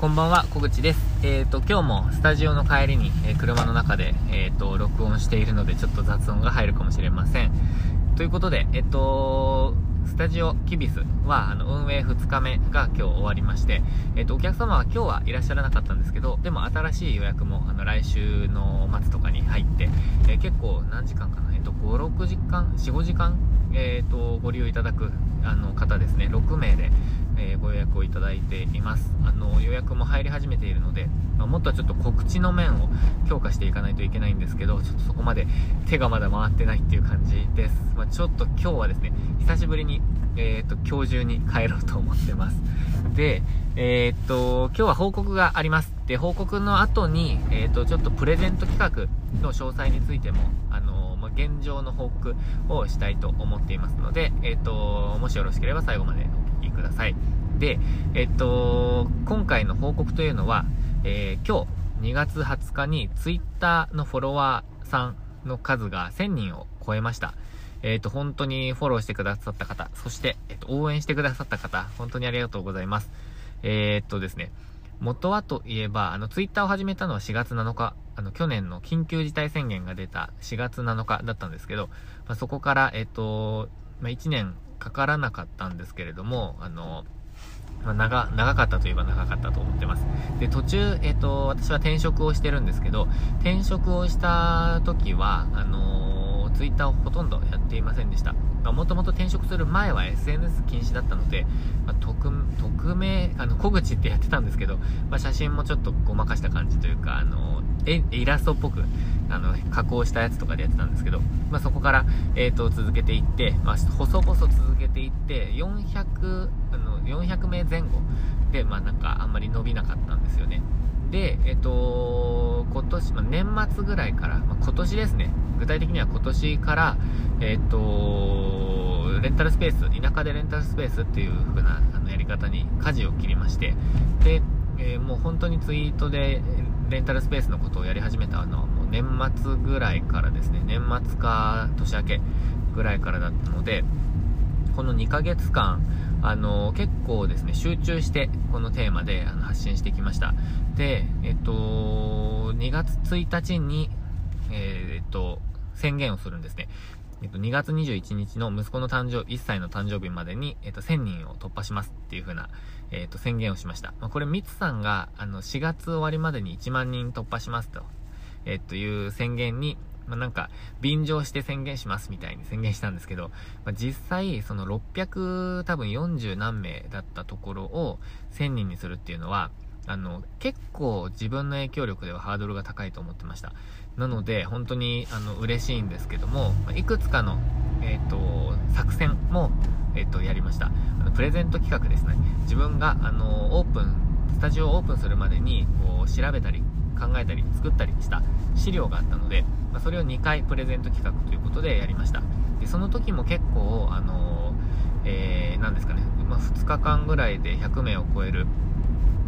こんばんは、小口です。えっ、ー、と、今日もスタジオの帰りに、えー、車の中で、えっ、ー、と、録音しているので、ちょっと雑音が入るかもしれません。ということで、えっ、と、スタジオキビスは、あの、運営2日目が今日終わりまして、えっ、と、お客様は今日はいらっしゃらなかったんですけど、でも新しい予約も、あの、来週の末とかに入って、え結構何時間かな、えっ、と、5、6時間、4、5時間、えっ、と、ご利用いただく、あの、方ですね、6名で、ご予約をいただいています。あの、予約も入り始めているので、まあ、もっとちょっと告知の面を強化していかないといけないんですけど、ちょっとそこまで手がまだ回ってないっていう感じです。まあ、ちょっと今日はですね、久しぶりに、えっ、と、今日中に帰ろうと思ってます。で、えっ、と、今日は報告があります。で、報告の後に、えっ、と、ちょっとプレゼント企画の詳細についても、あの、現状の報告をしたいと思っていますので、えっ、と、もしよろしければ最後まできください。で、えっと、今回の報告というのは、えー、今日2月20日に Twitter のフォロワーさんの数が1000人を超えました。えっ、と、本当にフォローしてくださった方、そして、えっ、と、応援してくださった方、本当にありがとうございます。えっとですね、元はといえば、あの、ツイッターを始めたのは4月7日、あの、去年の緊急事態宣言が出た4月7日だったんですけど、まあ、そこから、えっと、まあ、1年かからなかったんですけれども、あの、まあ、長、長かったといえば長かったと思ってます。で、途中、えっ、ー、と、私は転職をしてるんですけど、転職をした時は、あのー、ツイッターをほとんどやっていませんでした。まもともと転職する前は SNS 禁止だったので、まあ、匿、匿名、あの、小口ってやってたんですけど、まあ、写真もちょっとごまかした感じというか、あのー、え、イラストっぽく、あの、加工したやつとかでやってたんですけど、まあ、そこから、えっ、ー、と、続けていって、まあ、細々続けていって、400、あの、400名前後で、まあ、なんか、あんまり伸びなかったんですよね。で、えっ、ー、と、今年、まあ、年末ぐらいから、まあ、今年ですね、具体的には今年から、えっ、ー、と、レンタルスペース、田舎でレンタルスペースっていう風なあのやり方に舵を切りまして、で、えー、もう本当にツイートでレンタルスペースのことをやり始めたのはもう年末ぐらいからですね、年末か年明けぐらいからだったので、この2ヶ月間、あの結構ですね、集中してこのテーマであの発信してきました。で、えっと、2月1日に、え、っと、宣言をするんですね。えっと、2月21日の息子の誕生、1歳の誕生日までに、えっと、1000人を突破しますっていう風な、えっと、宣言をしました。まあ、これ、ミツさんが、あの、4月終わりまでに1万人突破しますと、えっと、いう宣言に、まあ、なんか、便乗して宣言しますみたいに宣言したんですけど、まあ、実際、その600、多分40何名だったところを1000人にするっていうのは、あの、結構自分の影響力ではハードルが高いと思ってました。なので、本当に、あの、嬉しいんですけども、いくつかの、え、ー、と、作戦も、え、ー、と、やりました。あの、プレゼント企画ですね。自分が、あの、オープン、スタジオをオープンするまでに、こう、調べたり、考えたり、作ったりした資料があったので、まあ、それを2回プレゼント企画ということでやりました。で、その時も結構、あのえー、ですかね、まあ、2日間ぐらいで100名を超える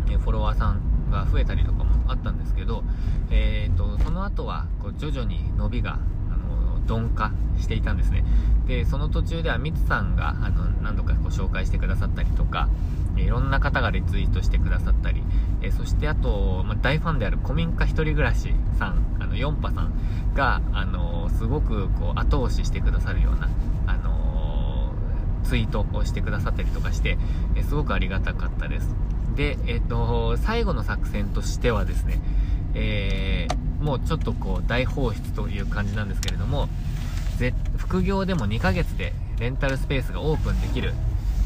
フォロワーさんが増えたりとかあったんですけど、えーと、その後はこう徐々に伸びがあの鈍化していたんですねでその途中ではミツさんがあの何度かご紹介してくださったりとかいろんな方がリツイートしてくださったり、えそしてあと、まあ、大ファンである古民家一人暮らしさん、あの、ヨンパさんが、あのすごくこう、後押ししてくださるような、あのツイートをしてくださったりとかして、えすごくありがたかったです。で、えっ、と、最後の作戦としてはですね、えー、もうちょっとこう、大放出という感じなんですけれども、副業でも2ヶ月でレンタルスペースがオープンできる、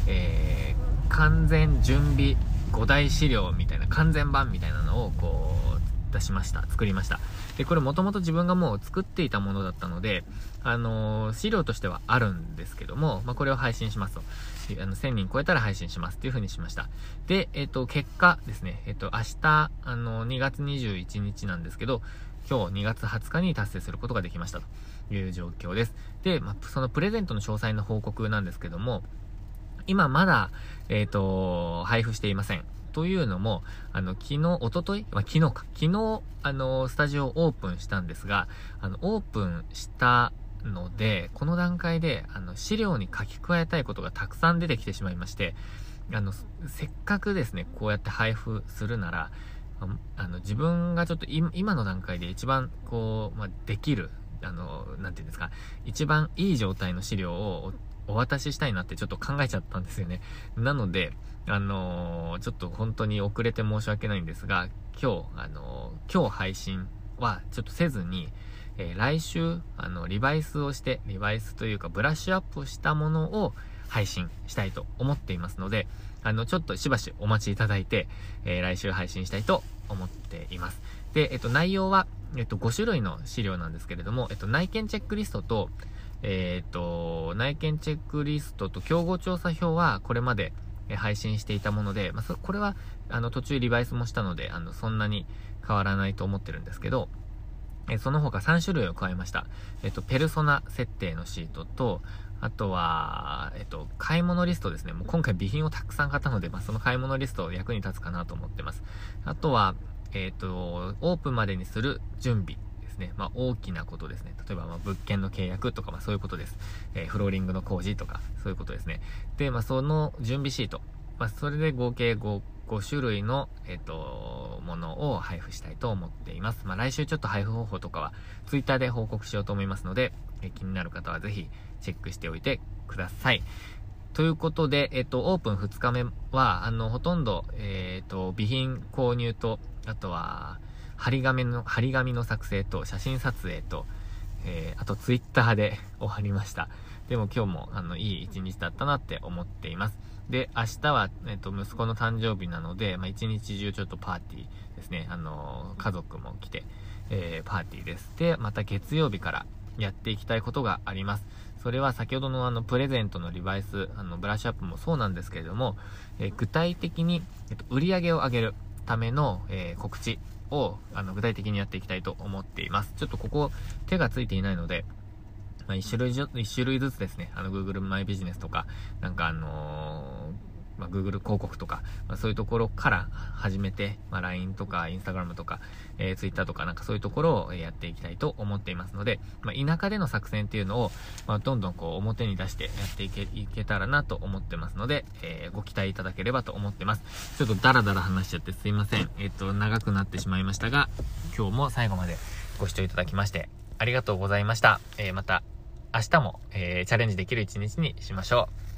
えー、完全準備5大資料みたいな、完全版みたいなのをこう、出しました。作りました。で、これもともと自分がもう作っていたものだったので、あのー、資料としてはあるんですけども、まあ、これを配信しますと。あの、1000人超えたら配信しますっていう風にしました。で、えっ、と、結果ですね、えっ、と、明日、あの、2月21日なんですけど、今日2月20日に達成することができましたという状況です。で、まあ、そのプレゼントの詳細の報告なんですけども、今まだ、えっ、と、配布していません。というのも、あの、昨日、おとといまあ、昨日か。昨日、あの、スタジオオープンしたんですが、あの、オープンしたので、この段階で、あの、資料に書き加えたいことがたくさん出てきてしまいまして、あの、せっかくですね、こうやって配布するなら、あの、自分がちょっと今の段階で一番、こう、まあ、できる、あの、なんていうんですか、一番いい状態の資料をお渡ししたいなってちょっと考えちゃったんですよね。なので、あのー、ちょっと本当に遅れて申し訳ないんですが、今日、あのー、今日配信はちょっとせずに、えー、来週、あの、リバイスをして、リバイスというかブラッシュアップしたものを配信したいと思っていますので、あの、ちょっとしばしお待ちいただいて、え来週配信したいと思っています。で、えっと、内容は、えっと、5種類の資料なんですけれども、えっと、内見チェックリストと、えっと、内見チェックリストと競合調査表はこれまで配信していたもので、まあ、これは、あの、途中リバイスもしたので、あの、そんなに変わらないと思ってるんですけど、えその他3種類を加えました。えっと、ペルソナ設定のシートと、あとは、えっと、買い物リストですね。もう今回備品をたくさん買ったので、まあ、その買い物リスト役に立つかなと思ってます。あとは、えっと、オープンまでにする準備ね。まあ、大きなことですね。例えば、ま物件の契約とか、まあ、そういうことです。えー、フローリングの工事とか、そういうことですね。で、まあ、その準備シート。まあ、それで合計 5, 5種類の、えっ、と、ものを配布したいと思っています。まあ、来週ちょっと配布方法とかは Twitter で報告しようと思いますので、え気になる方はぜひチェックしておいてください。ということで、えっ、と、オープン2日目は、あの、ほとんど、えっ、と、備品購入と、あとは、張り紙の、張り紙の作成と、写真撮影と、えー、あとツイッターで終わりました。でも今日も、あの、いい一日だったなって思っています。で、明日は、えっ、と、息子の誕生日なので、まあ、一日中ちょっとパーティーですね。あのー、家族も来て、えー、パーティーです。で、また月曜日からやっていきたいことがあります。それは先ほどのあの、プレゼントのリバイス、あの、ブラッシュアップもそうなんですけれども、え、具体的に、えっ、と、売り上げを上げるための、え告知を、あの、具体的にやっていきたいと思っています。ちょっとここ、手がついていないので、まあ、一種類じ一種類ずつですね、あの、Google マイビジネスとか、なんかあのー、Google 広告とか、まあ、そういうところから始めて、まあ、LINE とか Instagram とか、えー、Twitter とかなんかそういうところをやっていきたいと思っていますので、まあ、田舎での作戦っていうのを、まあ、どんどんこう表に出してやっていけいけたらなと思ってますので、えー、ご期待いただければと思ってます。ちょっとダラダラ話しちゃってすいません。えっ、ー、と、長くなってしまいましたが、今日も最後までご視聴いただきましてありがとうございました。えー、また明日も、えー、チャレンジできる一日にしましょう。